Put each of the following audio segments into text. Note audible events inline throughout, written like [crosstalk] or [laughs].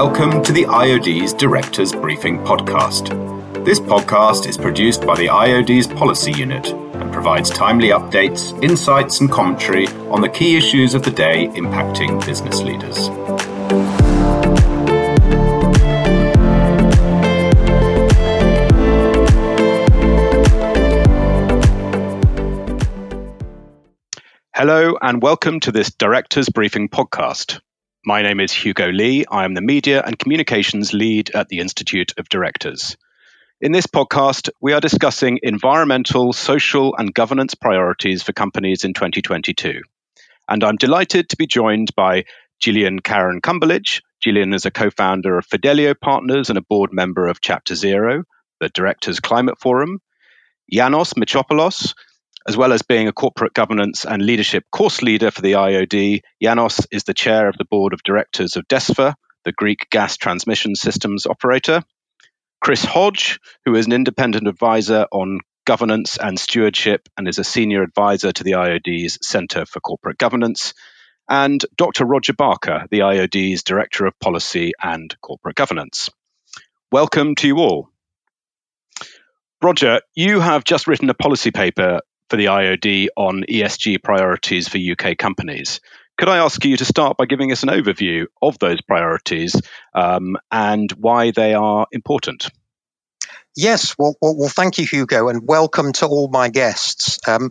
welcome to the IOD's Directors Briefing Podcast. This podcast is produced by the IOD's Policy Unit and provides timely updates, insights, and commentary on the key issues of the day impacting business leaders. Hello, and welcome to this Directors Briefing Podcast. My name is Hugo Lee. I am the Media and Communications Lead at the Institute of Directors. In this podcast, we are discussing environmental, social, and governance priorities for companies in 2022. And I'm delighted to be joined by Gillian Karran-Cumberlege. Gillian is a co founder of Fidelio Partners and a board member of Chapter Zero, the Directors Climate Forum. Yanos Mitropoulos, as well as being a corporate governance and leadership course leader for the IOD, Yanos is the chair of the board of directors of DESFA, the Greek gas transmission systems operator. Chris Hodge, who is an independent advisor on governance and stewardship and is a senior advisor to the IOD's Centre for Corporate Governance. And Dr. Roger Barker, the IOD's Director of Policy and Corporate Governance. Welcome to you all. Roger, you have just written a policy paper for the IOD on ESG priorities for UK companies. Could I ask you to start by giving us an overview of those priorities um, and why they are important? Yes, well, well, well, thank you, Hugo, and welcome to all my guests. Um,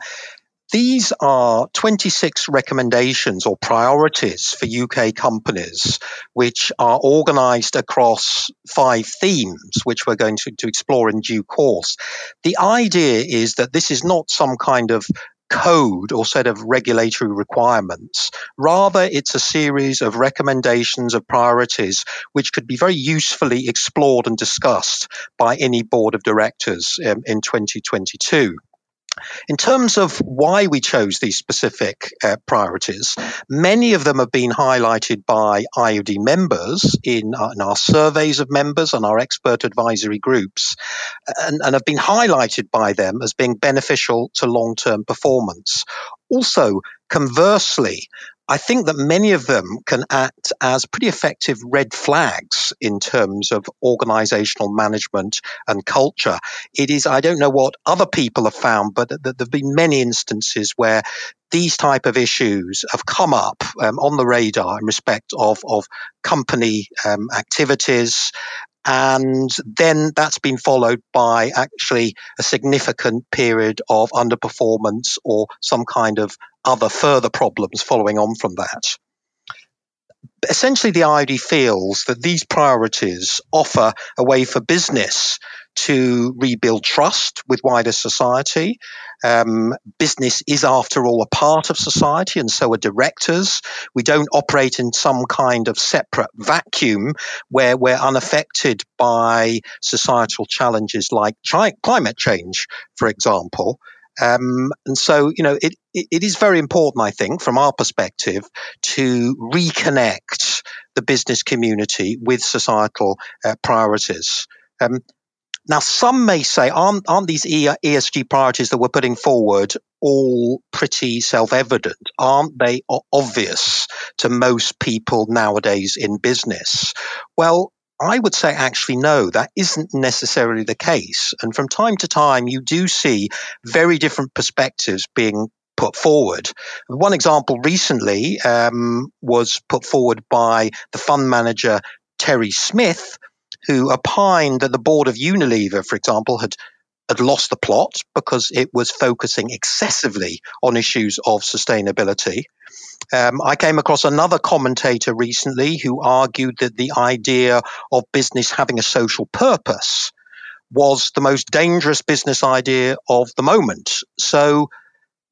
these are 26 recommendations or priorities for UK companies, which are organized across five themes, which we're going to, to explore in due course. The idea is that this is not some kind of code or set of regulatory requirements. Rather, it's a series of recommendations of priorities which could be very usefully explored and discussed by any board of directors um, in 2022. In terms of why we chose these specific uh, priorities, many of them have been highlighted by IOD members in, uh, in, our surveys of members and our expert advisory groups, and, and have been highlighted by them as being beneficial to long term performance. Also, conversely, I think that many of them can act as pretty effective red flags in terms of organizational management and culture. It is, I don't know what other people have found, but there have been many instances where these type of issues have come up um, on the radar in respect of, of company um, activities and then that's been followed by actually a significant period of underperformance or some kind of other further problems following on from that. Essentially, the IOD feels that these priorities offer a way for business to rebuild trust with wider society. Um, business is, after all, a part of society, and so are directors. We don't operate in some kind of separate vacuum where we're unaffected by societal challenges like chi- climate change, for example. Um, and so, you know, it, it, it is very important, I think, from our perspective, to reconnect the business community with societal uh, priorities. Um, now, some may say, aren't, aren't these ESG priorities that we're putting forward all pretty self evident? Aren't they obvious to most people nowadays in business? Well, I would say actually no, that isn't necessarily the case. And from time to time, you do see very different perspectives being put forward. One example recently um, was put forward by the fund manager Terry Smith, who opined that the board of Unilever, for example, had had lost the plot because it was focusing excessively on issues of sustainability. Um, I came across another commentator recently who argued that the idea of business having a social purpose was the most dangerous business idea of the moment. So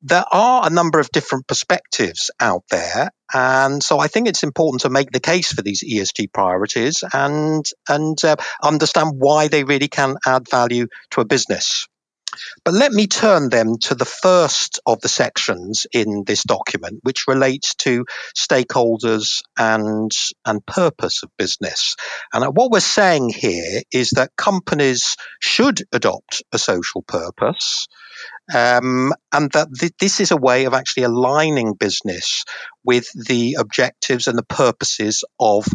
there are a number of different perspectives out there. And so I think it's important to make the case for these ESG priorities and, and uh, understand why they really can add value to a business. But let me turn them to the first of the sections in this document, which relates to stakeholders and, and purpose of business. And what we're saying here is that companies should adopt a social purpose. Um, and that th- this is a way of actually aligning business with the objectives and the purposes of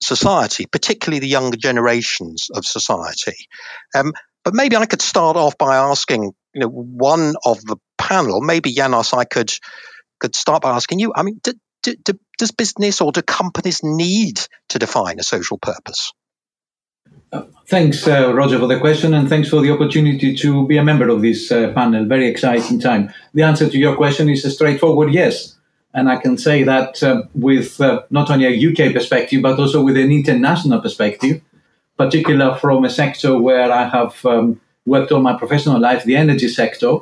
society, particularly the younger generations of society. Um, but maybe I could start off by asking, you know, one of the panel, maybe Janos, I could could start by asking you. I mean, do, do, do, does business or do companies need to define a social purpose? Thanks, uh, Roger, for the question, and thanks for the opportunity to be a member of this uh, panel. Very exciting time. The answer to your question is a straightforward yes. And I can say that uh, with uh, not only a UK perspective, but also with an international perspective, particularly from a sector where I have um, worked all my professional life, the energy sector,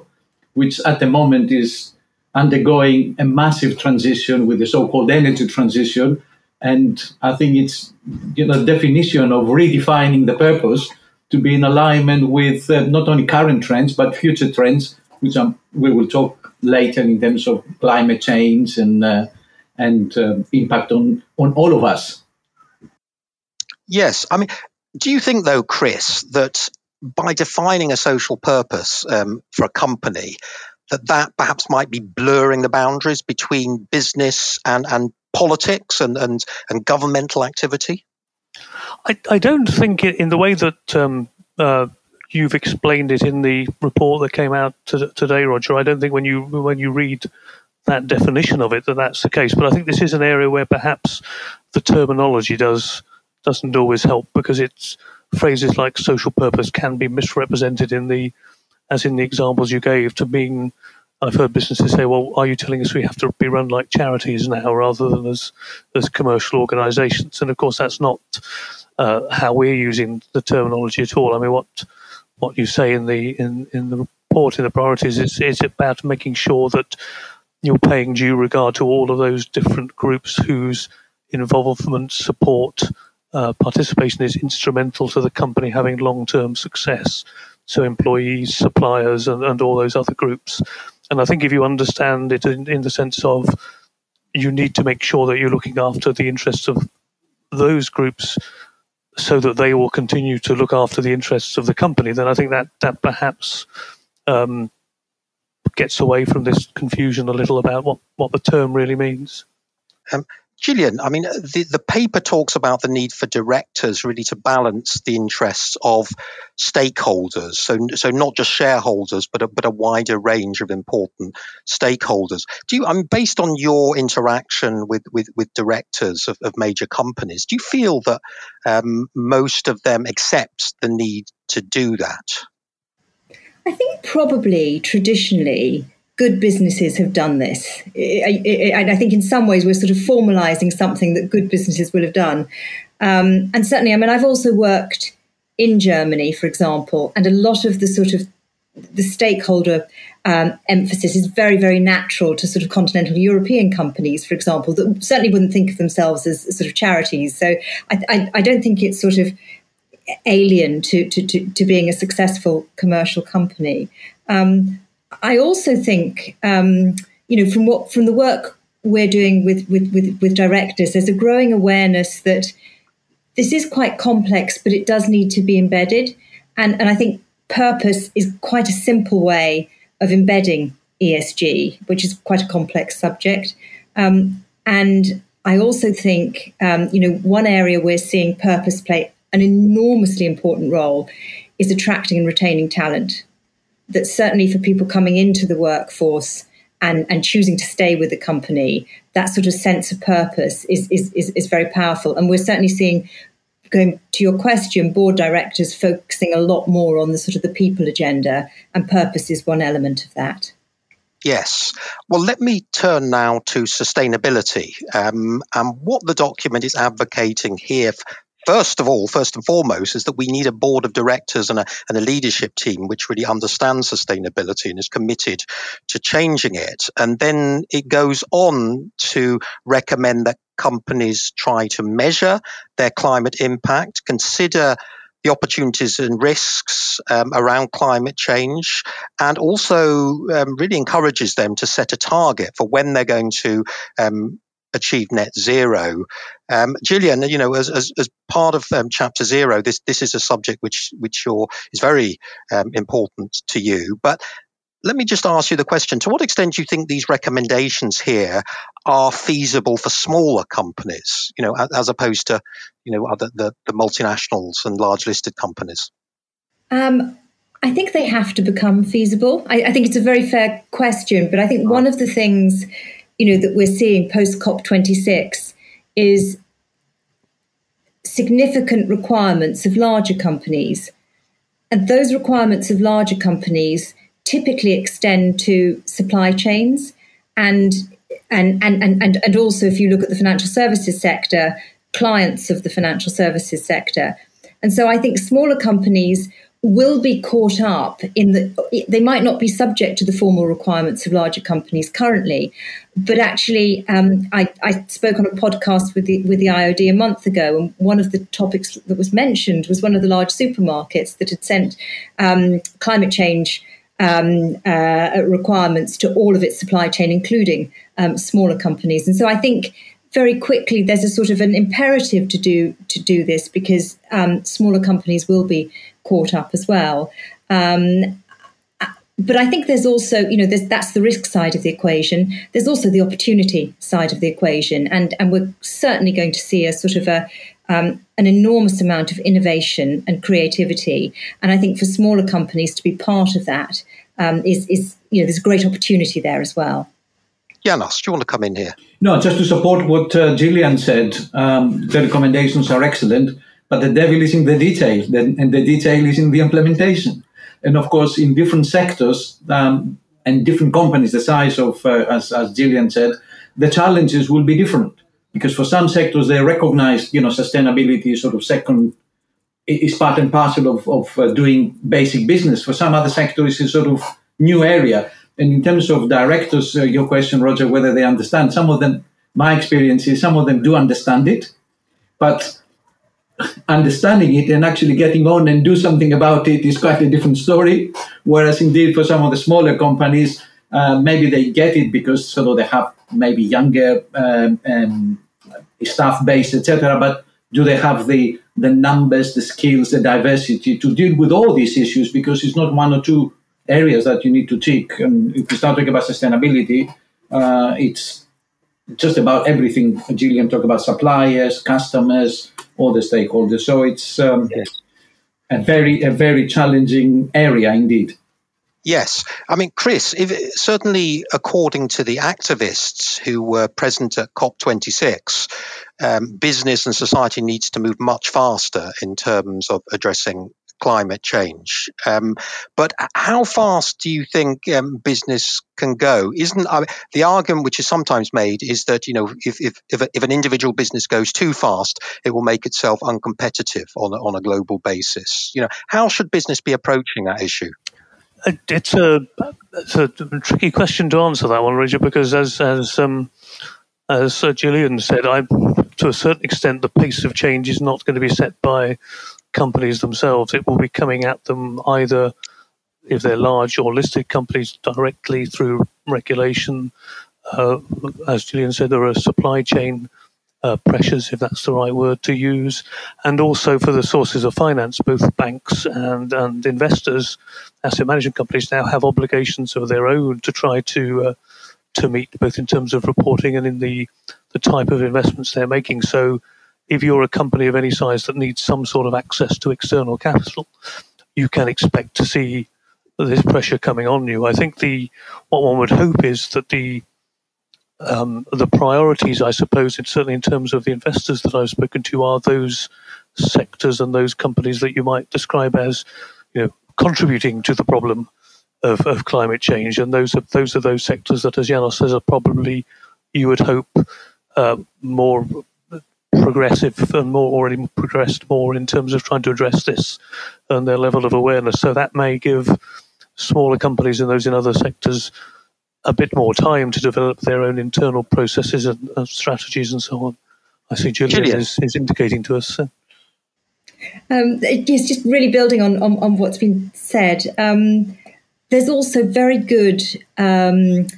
which at the moment is undergoing a massive transition with the so-called energy transition. And I think it's you know definition of redefining the purpose to be in alignment with uh, not only current trends but future trends, which um, we will talk later in terms of climate change and uh, and uh, impact on on all of us. Yes, I mean, do you think though, Chris, that by defining a social purpose um, for a company, that that perhaps might be blurring the boundaries between business and, and politics and, and, and governmental activity? I, I don't think it, in the way that um, uh, you've explained it in the report that came out to, today, Roger. I don't think when you when you read that definition of it that that's the case. But I think this is an area where perhaps the terminology does doesn't always help because it's phrases like social purpose can be misrepresented in the, as in the examples you gave, to mean. I've heard businesses say, "Well, are you telling us we have to be run like charities now rather than as as commercial organisations?" And of course, that's not uh, how we're using the terminology at all. I mean, what what you say in the in, in the report in the priorities is is about making sure that you're paying due regard to all of those different groups whose involvement, support, uh, participation is instrumental to the company having long-term success. So employees, suppliers, and, and all those other groups. And I think if you understand it in, in the sense of you need to make sure that you're looking after the interests of those groups so that they will continue to look after the interests of the company, then I think that that perhaps um, gets away from this confusion a little about what, what the term really means. Um, Gillian, I mean, the, the paper talks about the need for directors really to balance the interests of stakeholders. So, so not just shareholders, but a, but a wider range of important stakeholders. Do you, I mean, based on your interaction with, with, with directors of, of major companies, do you feel that um, most of them accept the need to do that? I think probably traditionally good businesses have done this. And I think in some ways we're sort of formalizing something that good businesses will have done. Um, and certainly, I mean, I've also worked in Germany, for example, and a lot of the sort of the stakeholder um, emphasis is very, very natural to sort of continental European companies, for example, that certainly wouldn't think of themselves as, sort of charities. So I, I, I, don't think it's sort of alien to, to, to, to being a successful commercial company. Um, I also think, um, you know, from what from the work we're doing with, with, with, with directors, there's a growing awareness that this is quite complex, but it does need to be embedded. And, and I think purpose is quite a simple way of embedding ESG, which is quite a complex subject. Um, and I also think, um, you know, one area we're seeing purpose play an enormously important role is attracting and retaining talent that certainly for people coming into the workforce and, and choosing to stay with the company, that sort of sense of purpose is, is, is, is very powerful. And we're certainly seeing, going to your question, board directors focusing a lot more on the sort of the people agenda, and purpose is one element of that. Yes. Well, let me turn now to sustainability um, and what the document is advocating here first of all, first and foremost, is that we need a board of directors and a, and a leadership team which really understands sustainability and is committed to changing it. And then it goes on to recommend that companies try to measure their climate impact, consider the opportunities and risks um, around climate change, and also um, really encourages them to set a target for when they're going to um, achieve net zero. Um, Gillian, you know, as, as, as part of um, Chapter Zero, this this is a subject which which is very um, important to you. But let me just ask you the question: To what extent do you think these recommendations here are feasible for smaller companies? You know, as opposed to you know other the, the multinationals and large listed companies. Um, I think they have to become feasible. I, I, think it's a very fair question, but I think one of the things you know that we're seeing post COP twenty six is significant requirements of larger companies. And those requirements of larger companies typically extend to supply chains and and, and, and, and also if you look at the financial services sector, clients of the financial services sector. And so I think smaller companies will be caught up in the they might not be subject to the formal requirements of larger companies currently but actually um, I, I, spoke on a podcast with the with the IOD a month ago and one of the topics that was mentioned was one of the large supermarkets that had sent um, climate change um, uh, requirements to all of its supply chain including um, smaller companies. And so I think very quickly there's a sort of an imperative to do to do this because um, smaller companies will be caught up as well. Um, but I think there's also, you know, that's the risk side of the equation. There's also the opportunity side of the equation, and and we're certainly going to see a sort of a um, an enormous amount of innovation and creativity. And I think for smaller companies to be part of that um, is is you know there's a great opportunity there as well. Janos, do you want to come in here? No, just to support what uh, Gillian said, um, the recommendations are excellent. But the devil is in the detail, and the detail is in the implementation. And of course, in different sectors um, and different companies, the size of, uh, as, as Gillian said, the challenges will be different. Because for some sectors, they recognize, you know, sustainability is sort of second, is part and parcel of, of uh, doing basic business. For some other sectors, it's a sort of new area. And in terms of directors, uh, your question, Roger, whether they understand, some of them, my experience is some of them do understand it, but understanding it and actually getting on and do something about it is quite a different story. Whereas indeed for some of the smaller companies, uh, maybe they get it because sort of they have maybe younger um, um, staff base, etc. But do they have the the numbers, the skills, the diversity to deal with all these issues? Because it's not one or two areas that you need to tick. And if we start talking about sustainability, uh, it's just about everything. Gillian talked about suppliers, customers, all the stakeholders. So it's um, yes. a very a very challenging area indeed. Yes, I mean, Chris. If, certainly, according to the activists who were present at COP26, um, business and society needs to move much faster in terms of addressing climate change. Um, but how fast do you think um, business can go? Isn't I mean, the argument which is sometimes made is that you know if if if, a, if, an individual business goes too fast, it will make itself uncompetitive on a, on a global basis. You know, how should business be approaching that issue? It's a it's a tricky question to answer that one, Richard, because as as um, as Sir Gillian said, I to a certain extent the pace of change is not going to be set by companies themselves. It will be coming at them either if they're large or listed companies directly through regulation. Uh, as Julian said, there are supply chain uh, pressures, if that's the right word to use, and also for the sources of finance, both banks and, and investors, asset management companies now have obligations of their own to try to uh, to meet, both in terms of reporting and in the the type of investments they're making. So if you're a company of any size that needs some sort of access to external capital, you can expect to see this pressure coming on you. I think the what one would hope is that the um, the priorities, I suppose, it's certainly in terms of the investors that I've spoken to, are those sectors and those companies that you might describe as, you know, contributing to the problem of, of climate change, and those are those are those sectors that, as Janos says, are probably you would hope uh, more progressive and more already progressed more in terms of trying to address this and their level of awareness. So that may give smaller companies and those in other sectors a bit more time to develop their own internal processes and, and strategies and so on. I see Julian, Julian. Is, is, indicating to us. So. Um, it's just really building on, on, on what's been said. Um, there's also very good um,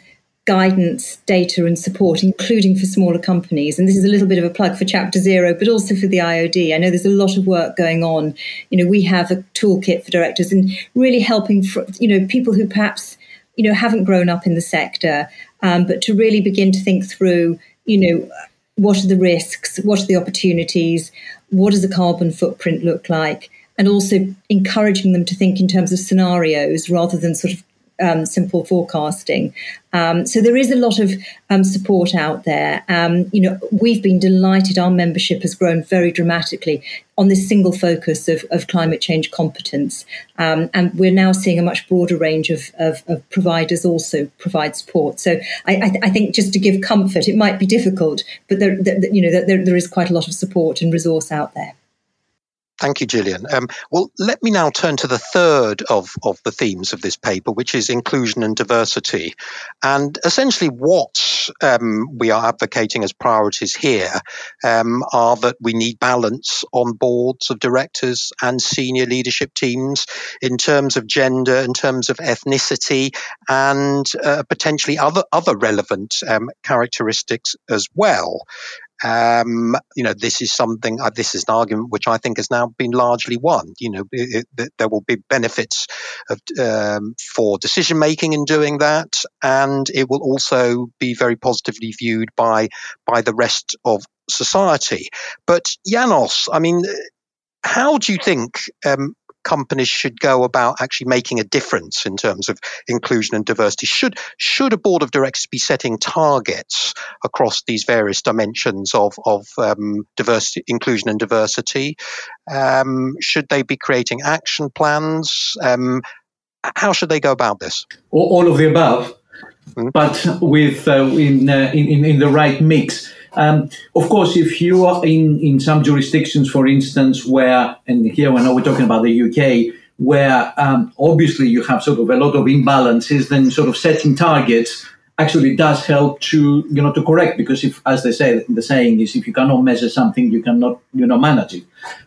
guidance, data, and support, including for smaller companies. And this is a little bit of a plug for Chapter Zero, but also for the IOD. I know there's a lot of work going on. You know, we have a toolkit for directors and really helping for, you know, people who perhaps you know haven't grown up in the sector, um, but to really begin to think through, you know, what are the risks, what are the opportunities, what does the carbon footprint look like, and also encouraging them to think in terms of scenarios rather than sort of um, simple forecasting. Um, so there is a lot of um, support out there. Um, you know, we've been delighted. Our membership has grown very dramatically on this single focus of, of climate change competence, um, and we're now seeing a much broader range of, of, of providers also provide support. So I, I, th- I, think just to give comfort, it might be difficult, but there, there you know, there, there is quite a lot of support and resource out there. Thank you, Gillian. Um, well, let me now turn to the third of, of the themes of this paper, which is inclusion and diversity. And essentially, what um, we are advocating as priorities here um, are that we need balance on boards of directors and senior leadership teams in terms of gender, in terms of ethnicity, and uh, potentially other, other relevant um, characteristics as well. Um, you know, this is something, uh, this is an argument which I think has now been largely won. You know, it, it, there will be benefits of, um, for decision making in doing that, and it will also be very positively viewed by by the rest of society. But Janos, I mean, how do you think um, companies should go about actually making a difference in terms of inclusion and diversity? Should should a board of directors be setting targets across these various dimensions of of um, diversity, inclusion, and diversity? Um, should they be creating action plans? Um, how should they go about this? All, of the above, mm-hmm. but with uh, in, uh, in in the right mix. Um, of course, if you are in, in some jurisdictions, for instance, where, and here know we're talking about the UK, where um, obviously you have sort of a lot of imbalances, then sort of setting targets actually does help to you know to correct because if as they say the saying is if you cannot measure something you cannot you know manage it.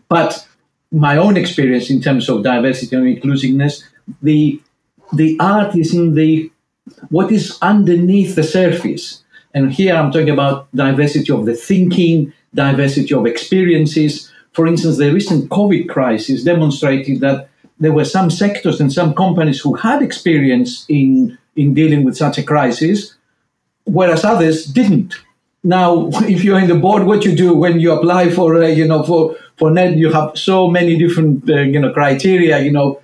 But my own experience in terms of diversity and inclusiveness the the art is in the what is underneath the surface and here I'm talking about diversity of the thinking, diversity of experiences. For instance, the recent COVID crisis demonstrated that there were some sectors and some companies who had experience in, in dealing with such a crisis, whereas others didn't. Now, [laughs] if you're in the board, what you do when you apply for, uh, you know, for, for net, you have so many different, uh, you know, criteria, you know,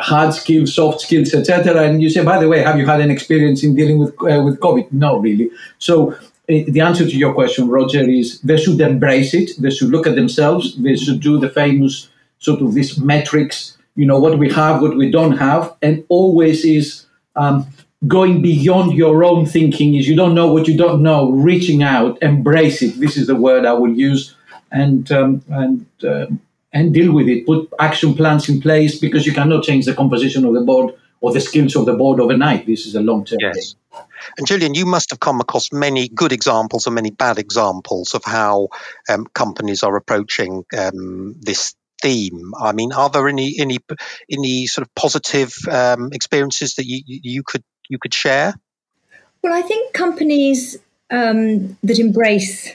hard skills, soft skills, etc. And you say, by the way, have you had an experience in dealing with uh, with COVID? No, really. So uh, the answer to your question, Roger, is they should embrace it. They should look at themselves. They should do the famous sort of these metrics. You know what we have, what we don't have, and always is um, going beyond your own thinking. Is you don't know what you don't know. Reaching out, embrace it. This is the word I will use, and um, and. Uh, and deal with it. Put action plans in place because you cannot change the composition of the board or the skills of the board overnight. This is a long term yes. thing. And Gillian, you must have come across many good examples and many bad examples of how um, companies are approaching um, this theme. I mean, are there any any any sort of positive um, experiences that you you could you could share? Well, I think companies um, that embrace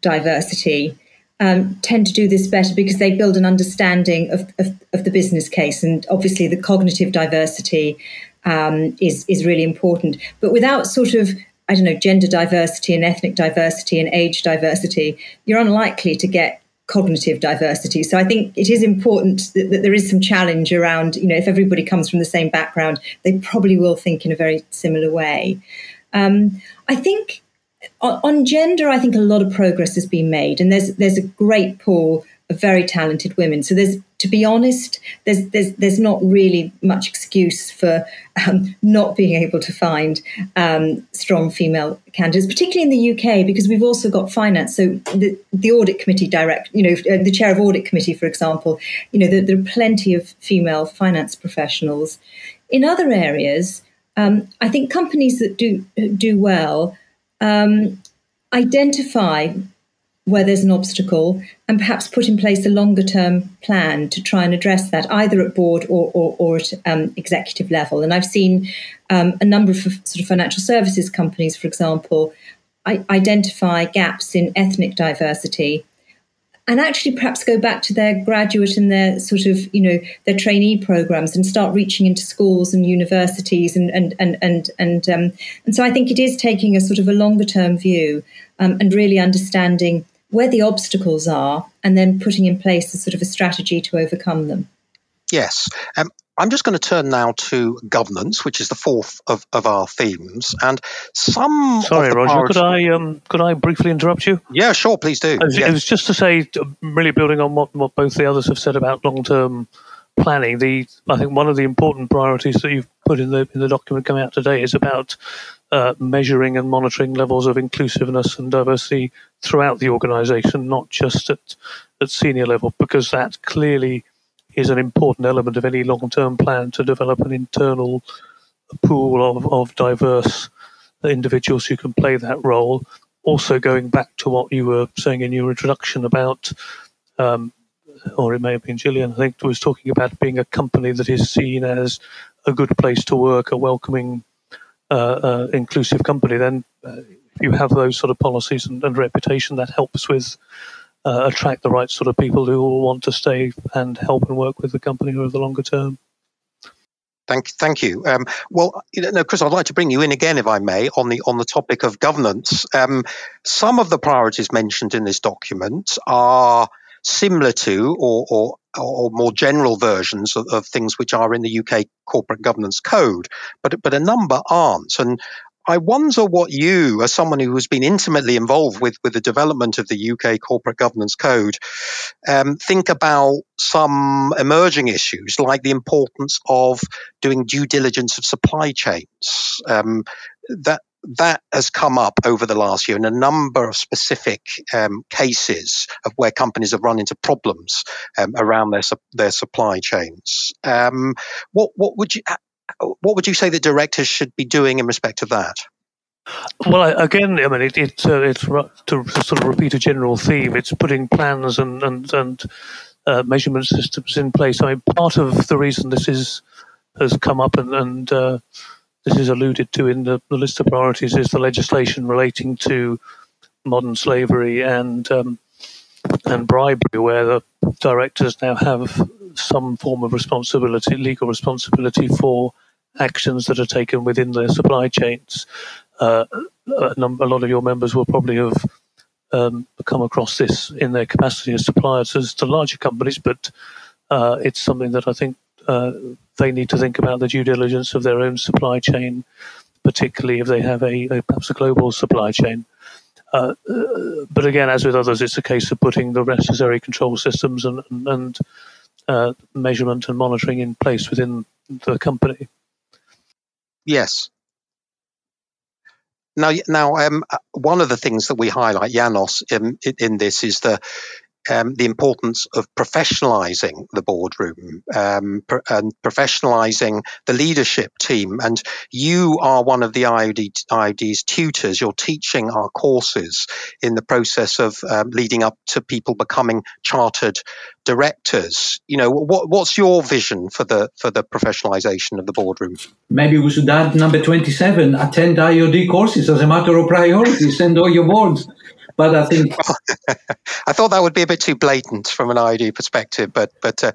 diversity um, tend to do this better because they build an understanding of, of, of the business case. And obviously, the cognitive diversity um, is, is really important. But without sort of I don't know, gender diversity and ethnic diversity and age diversity, you're unlikely to get cognitive diversity. So I think it is important that, that, there is some challenge around, you know, if everybody comes from the same background, they probably will think in a very similar way. Um, I think on gender, I think a lot of progress has been made, and there's there's a great pool of very talented women. So there's, to be honest, there's there's there's not really much excuse for um, not being able to find um, strong female candidates, particularly in the UK, because we've also got finance. So the the audit committee direct, you know, uh, the chair of audit committee, for example, you know, there, there are plenty of female finance professionals. In other areas, um, I think companies that do do well um, identify where there's an obstacle and perhaps put in place a longer term plan to try and address that either at board or, or, or at um, executive level. And I've seen um, a number of sort of financial services companies, for example, I- identify gaps in ethnic diversity and actually perhaps go back to their graduate and their sort of you know their trainee programs and start reaching into schools and universities and and and and and, um, and so I think it is taking a sort of a longer term view um, and really understanding where the obstacles are and then putting in place a sort of a strategy to overcome them. Yes. Um, I'm just going to turn now to governance, which is the fourth of, of our themes. And some. Sorry, Roger. Could I um, could I briefly interrupt you? Yeah, sure. Please do. It was, it was just to say, really building on what, what both the others have said about long term planning. The I think one of the important priorities that you've put in the in the document coming out today is about uh, measuring and monitoring levels of inclusiveness and diversity throughout the organisation, not just at at senior level, because that clearly is an important element of any long term plan to develop an internal pool of, of diverse individuals who can play that role. Also, going back to what you were saying in your introduction about, um, or it may have been Gillian, I think, was talking about being a company that is seen as a good place to work, a welcoming, uh, uh, inclusive company. Then, uh, if you have those sort of policies and, and reputation, that helps with uh, attract the right sort of people who will want to stay and help and work with the company over the longer term. Thank, thank you. Um, well, you know, Chris, I'd like to bring you in again, if I may, on the on the topic of governance. Um, some of the priorities mentioned in this document are similar to, or, or or more general versions of, of, things which are in the UK corporate governance code, but but a number aren't. And I wonder what you, as someone who has been intimately involved with, with the development of the UK Corporate Governance Code, um, think about some emerging issues like the importance of doing due diligence of supply chains. Um, that that has come up over the last year in a number of specific um, cases of where companies have run into problems um, around their their supply chains. Um, what what would you what would you say the directors should be doing in respect of that? Well, again, I mean, it, it, uh, it's to sort of repeat a general theme. It's putting plans and and and uh, measurement systems in place. I mean, part of the reason this is has come up and, and uh, this is alluded to in the, the, list of priorities is the legislation relating to modern slavery and um, and bribery, where the directors now have some form of responsibility, legal responsibility for actions that are taken within their supply chains. Uh, a, number, a, lot of your members will probably have um, come across this in their capacity as suppliers as to larger companies, but uh, it's something that I think uh, they need to think about the due diligence of their own supply chain, particularly if they have a, a perhaps a global supply chain. Uh, uh, but again, as with others, it's a case of putting the necessary control systems and, and, and uh, measurement and monitoring in place within the company. Yes. Now, now, um, uh, one of the things that we highlight, Janos, in, in this is the um, the importance of professionalizing the boardroom um, and professionalizing the leadership team. And you are one of the IOD, IOD's tutors. You're teaching our courses in the process of um, leading up to people becoming chartered directors. You know, what, what's your vision for the for the professionalization of the boardroom? Maybe we should add number twenty-seven: attend IOD courses as a matter of priority. Send all your boards. But I [laughs] think I thought that would be a bit too blatant from an IOD perspective, but but. Uh,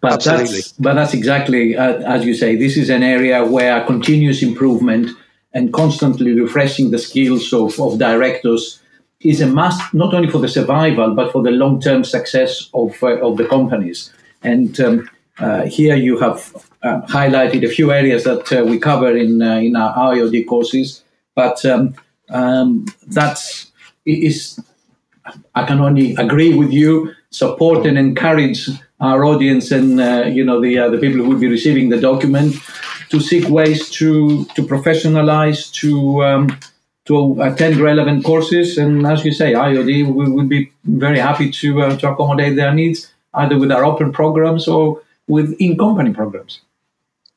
but Absolutely. that's but that's exactly uh, as you say. This is an area where continuous improvement and constantly refreshing the skills of, of directors is a must, not only for the survival but for the long term success of uh, of the companies. And um, uh, here you have uh, highlighted a few areas that uh, we cover in uh, in our IOD courses, but um, um, that's is I can only agree with you, support and encourage our audience and uh, you know the uh, the people who will be receiving the document to seek ways to to professionalize, to um, to attend relevant courses, and as you say, IOD we would be very happy to uh, to accommodate their needs either with our open programs or with in company programs.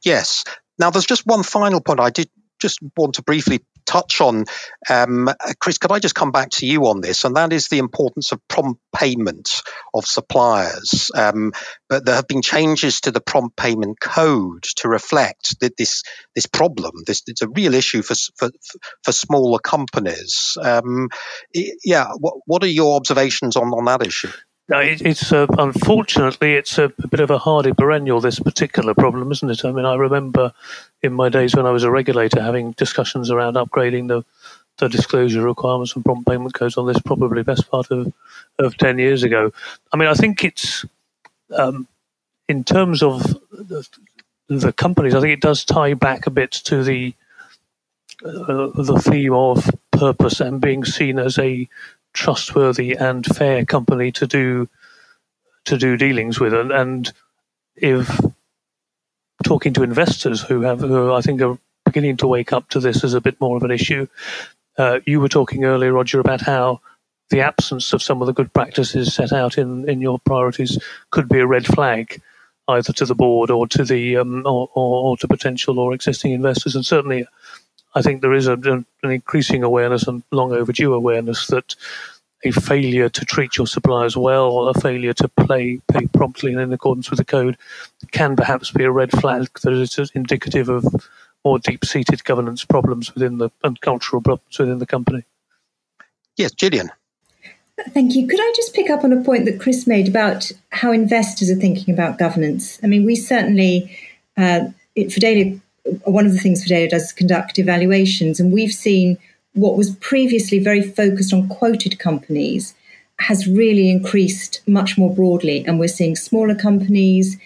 Yes. Now, there's just one final point I did just want to briefly touch on, um, Chris, could I just come back to you on this? And that is the importance of prompt payment of suppliers. Um, but there have been changes to the prompt payment code to reflect that this this problem. This it's a real issue for for, for smaller companies. Um, yeah, what, what are your observations on, on that issue? It, it's uh, unfortunately it's a, a, bit of a hardy perennial. This particular problem, isn't it? I mean, I remember in my days when I was a regulator having discussions around upgrading the the disclosure requirements and prompt payment codes on this probably best part of of ten years ago. I mean, I think it's um, in terms of the, the, companies. I think it does tie back a bit to the uh, the theme of purpose and being seen as a trustworthy and fair company to do to do dealings with, and, and if talking to investors who have who I think are beginning to wake up to this as a bit more of an issue. Uh, you were talking earlier, Roger, about how the absence of some of the good practices set out in, in your priorities could be a red flag, either to the board or to the um, or, or, or, to potential or existing investors. And certainly, I think there is a, an increasing awareness and long overdue awareness that a failure to treat your suppliers well, a failure to pay, pay promptly and in accordance with the code, can perhaps be a red flag that is indicative of more deep-seated governance problems within the and cultural problems within the company. Yes, Gillian. Thank you. Could I just pick up on a point that Chris made about how investors are thinking about governance? I mean, we certainly, uh, it, Fidelio, one of the things Fidelio does is conduct evaluations, and we've seen what was previously very focused on quoted companies has really increased much more broadly. And we're seeing smaller companies,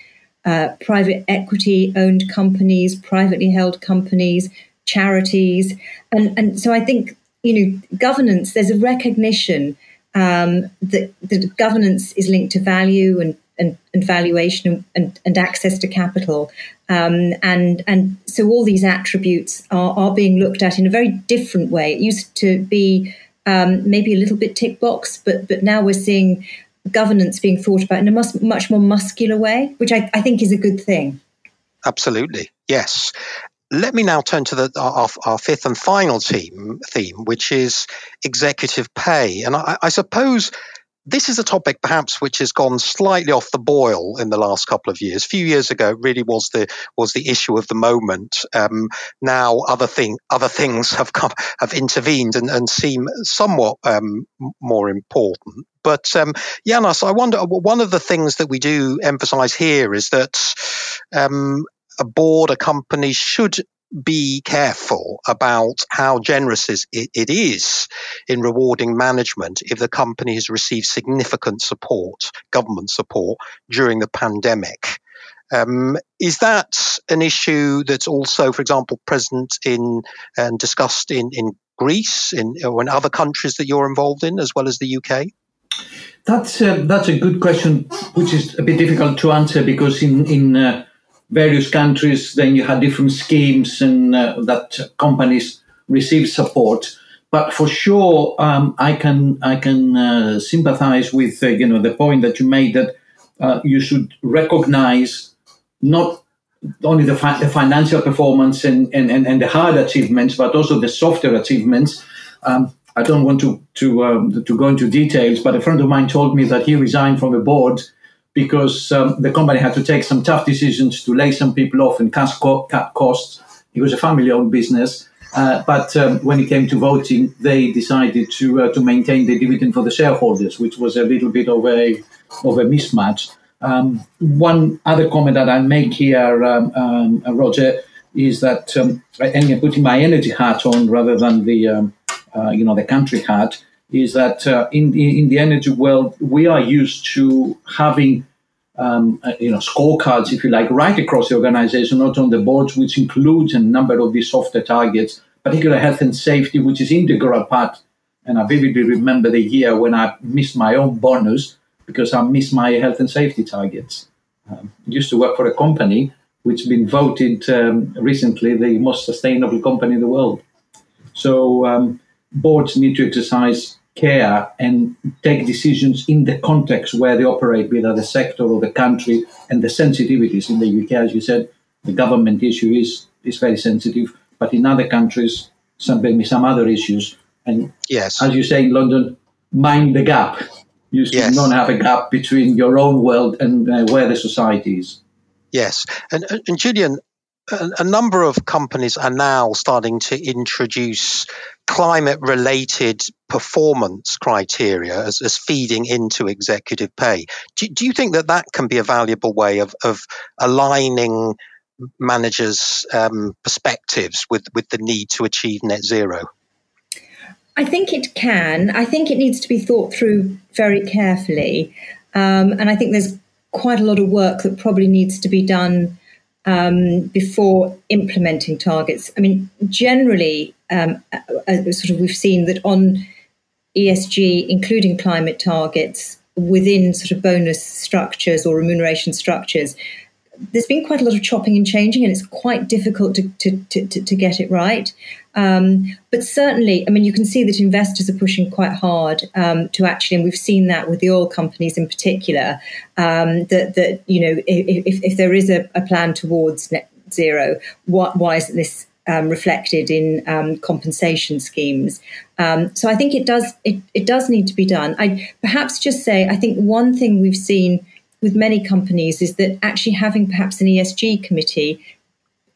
uh, private equity owned companies, privately held companies, charities. And, and so I think, you know, governance, there's a recognition um, that, that governance is linked to value and and, and valuation and, and, access to capital. Um, and and so all these attributes are, are being looked at in a very different way. It used to be um, maybe a little bit tick box, but but now we're seeing governance being thought about in a much, much more muscular way, which I, I think is a good thing. Absolutely, yes. Let me now turn to the, our, our, fifth and final team, theme, which is executive pay. And I, I suppose this is a topic perhaps which has gone slightly off the boil in the last couple of years. A few years ago, it really was the was the issue of the moment. Um, now, other thing other things have come have intervened and, and seem somewhat um, more important. But um, Janos, I wonder. One of the things that we do emphasise here is that um, a board, a company should be careful about how generous it is in rewarding management if the company has received significant support, government support, during the pandemic. Um, is that an issue that's also, for example, present in and discussed in, in Greece in, or in other countries that you're involved in, as well as the UK? That's a, that's a good question, which is a bit difficult to answer because in in uh, various countries, then you had different schemes and uh, that companies receive support. But for sure, um, I can I can uh, sympathize with uh, you know the point that you made that uh, you should recognize not only the, fi- the financial performance and, and, and, and, the hard achievements, but also the softer achievements. Um, I don't want to to um, to go into details, but a friend of mine told me that he resigned from the board because um, the company had to take some tough decisions to lay some people off and cut, cut costs. It was a family-owned business, uh, but um, when it came to voting, they decided to uh, to maintain the dividend for the shareholders, which was a little bit of a of a mismatch. Um, one other comment that I make here, um, um, Roger, is that um, and putting my energy hat on rather than the uh, you know the country hat is that uh, in, in the energy world, we are used to having um, uh, you know scorecards, if you like, right across the organization, not on the boards, which includes a number of these softer targets, particularly health and safety, which is integral part. And I vividly remember the year when I missed my own bonus because I missed my health and safety targets. Um, used to work for a company which has been voted um, recently the most sustainable company in the world. So um, boards need to exercise care and take decisions in the context where they operate, be that the sector or the country, and the sensitivities in the UK, as you said, the government issue is is very sensitive, but in other countries, some maybe some other issues. And yes, as you say in London, mind the gap. You should yes. not have a gap between your own world and uh, where the society is. Yes, and, and Gillian, a, number of companies are now starting to introduce climate related performance criteria as, as, feeding into executive pay. Do, do, you think that that can be a valuable way of, of aligning managers' um, perspectives with, with the need to achieve net zero? I think it can. I think it needs to be thought through very carefully. Um, and I think there's quite a lot of work that probably needs to be done um, before implementing targets. I mean, generally, um, uh, uh, sort of we've seen that on ESG, including climate targets within sort of bonus structures or remuneration structures, there's been quite a lot of chopping and changing, and it's quite difficult to, to, to, to get it right. Um, but certainly, I mean, you can see that investors are pushing quite hard um, to actually, and we've seen that with the oil companies in particular, um, that, that, you know, if, if there is a, a plan towards net zero, what, why isn't this um, reflected in um, compensation schemes. Um, so I think it does it, it does need to be done. I perhaps just say I think one thing we've seen with many companies is that actually having perhaps an ESG committee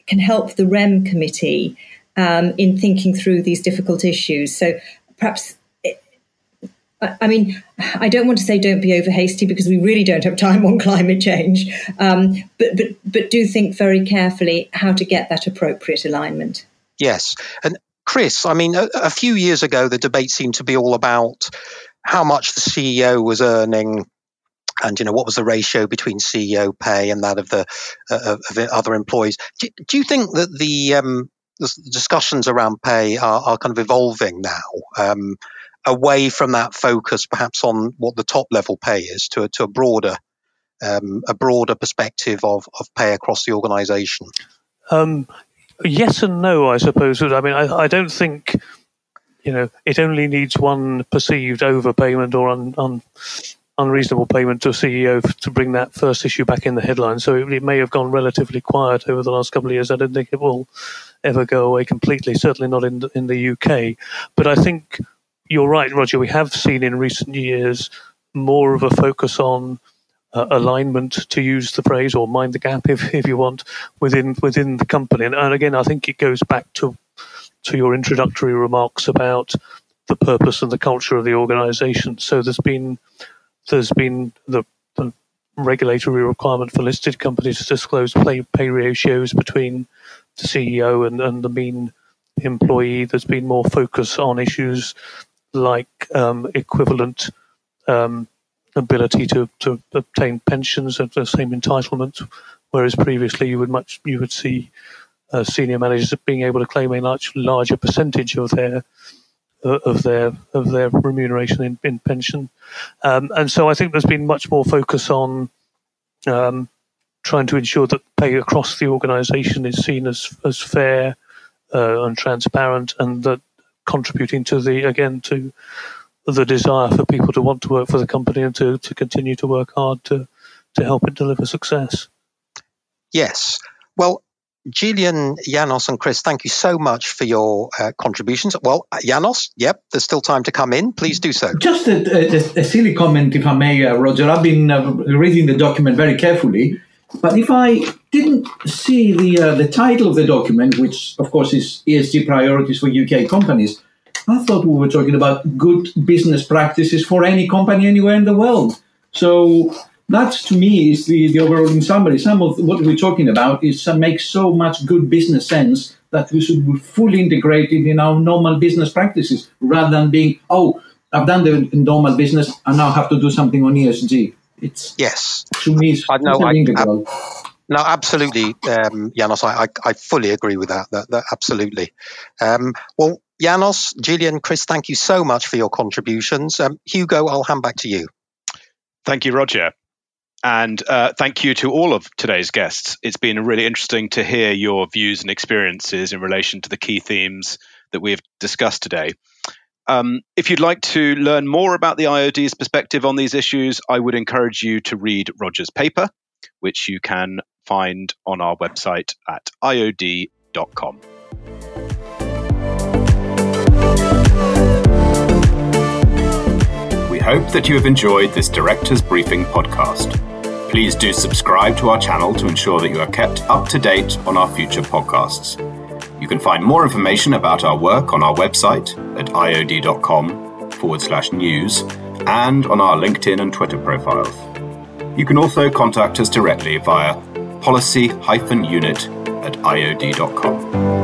can help the REM committee um, in thinking through these difficult issues. So perhaps, I mean, I don't want to say don't be over hasty because we really don't have time on climate change, um, but, but, but do think very carefully how to get that appropriate alignment. Yes. And Chris, I mean, a, a few years ago, the debate seemed to be all about how much the CEO was earning and you know what was the ratio between CEO pay and that of the uh, of other employees. Do, do, you think that the um, the discussions around pay are, are kind of evolving now um, away from that focus, perhaps on what the top level pay is, to a, to a broader um, a broader perspective of, of pay across the organisation? Um, yes and no, I suppose. I mean, I, I, don't think you know it only needs one perceived overpayment or un, un, unreasonable payment to a CEO to bring that first issue back in the headlines. So it, it, may have gone relatively quiet over the last couple of years. I don't think it will ever go away completely. Certainly not in the, in the UK. But I think you're right, Roger. We have seen in recent years more of a focus on uh, alignment, to use the phrase, or mind the gap, if, if you want, within within the company. And, and again, I think it goes back to to your introductory remarks about the purpose and the culture of the organisation. So there's been there's been the, the, regulatory requirement for listed companies to disclose pay, pay ratios between the CEO and, and the mean employee. There's been more focus on issues like um, equivalent um, ability to, to obtain pensions at the same entitlement, whereas previously you would much you would see uh, senior managers being able to claim a much larger percentage of their uh, of their of their remuneration in, in pension, um, and so I think there's been much more focus on um, trying to ensure that pay across the organisation is seen as as fair uh, and transparent, and that contributing to the again to the desire for people to want to work for the company and to, to continue to work hard to to help it deliver success. Yes. Well, Gillian, Janos, and Chris, thank you so much for your uh, contributions. Well, Janos, yep, there's still time to come in. Please do so. Just a, a, a silly comment, if I may, uh, Roger. I've been uh, reading the document very carefully, but if I didn't see the uh, the title of the document, which of course is ESG priorities for UK companies, I thought we were talking about good business practices for any company anywhere in the world. So that to me is the, the overall summary. Some of what we're talking about is uh, makes so much good business sense that we should be fully integrated in our normal business practices rather than being, oh, I've done the normal business and now have to do something on ESG. It's yes. To me, it's, I know. I, I, no, absolutely, um, Janos. I, I, I, fully agree with that. That, that absolutely. Um, well, Janos, Gillian, Chris, thank you so much for your contributions. Um, Hugo, I'll hand back to you. Thank you, Roger. And uh, thank you to all of today's guests. It's been really interesting to hear your views and experiences in relation to the key themes that we have discussed today. Um, if you'd like to learn more about the IOD's perspective on these issues, I would encourage you to read Roger's paper, which you can find on our website at iod.com. We hope that you have enjoyed this Director's Briefing podcast. Please do subscribe to our channel to ensure that you are kept up to date on our future podcasts. You can find more information about our work on our website at iod.com forward slash news and on our LinkedIn and Twitter profiles. You can also contact us directly via policy-unit at iod.com.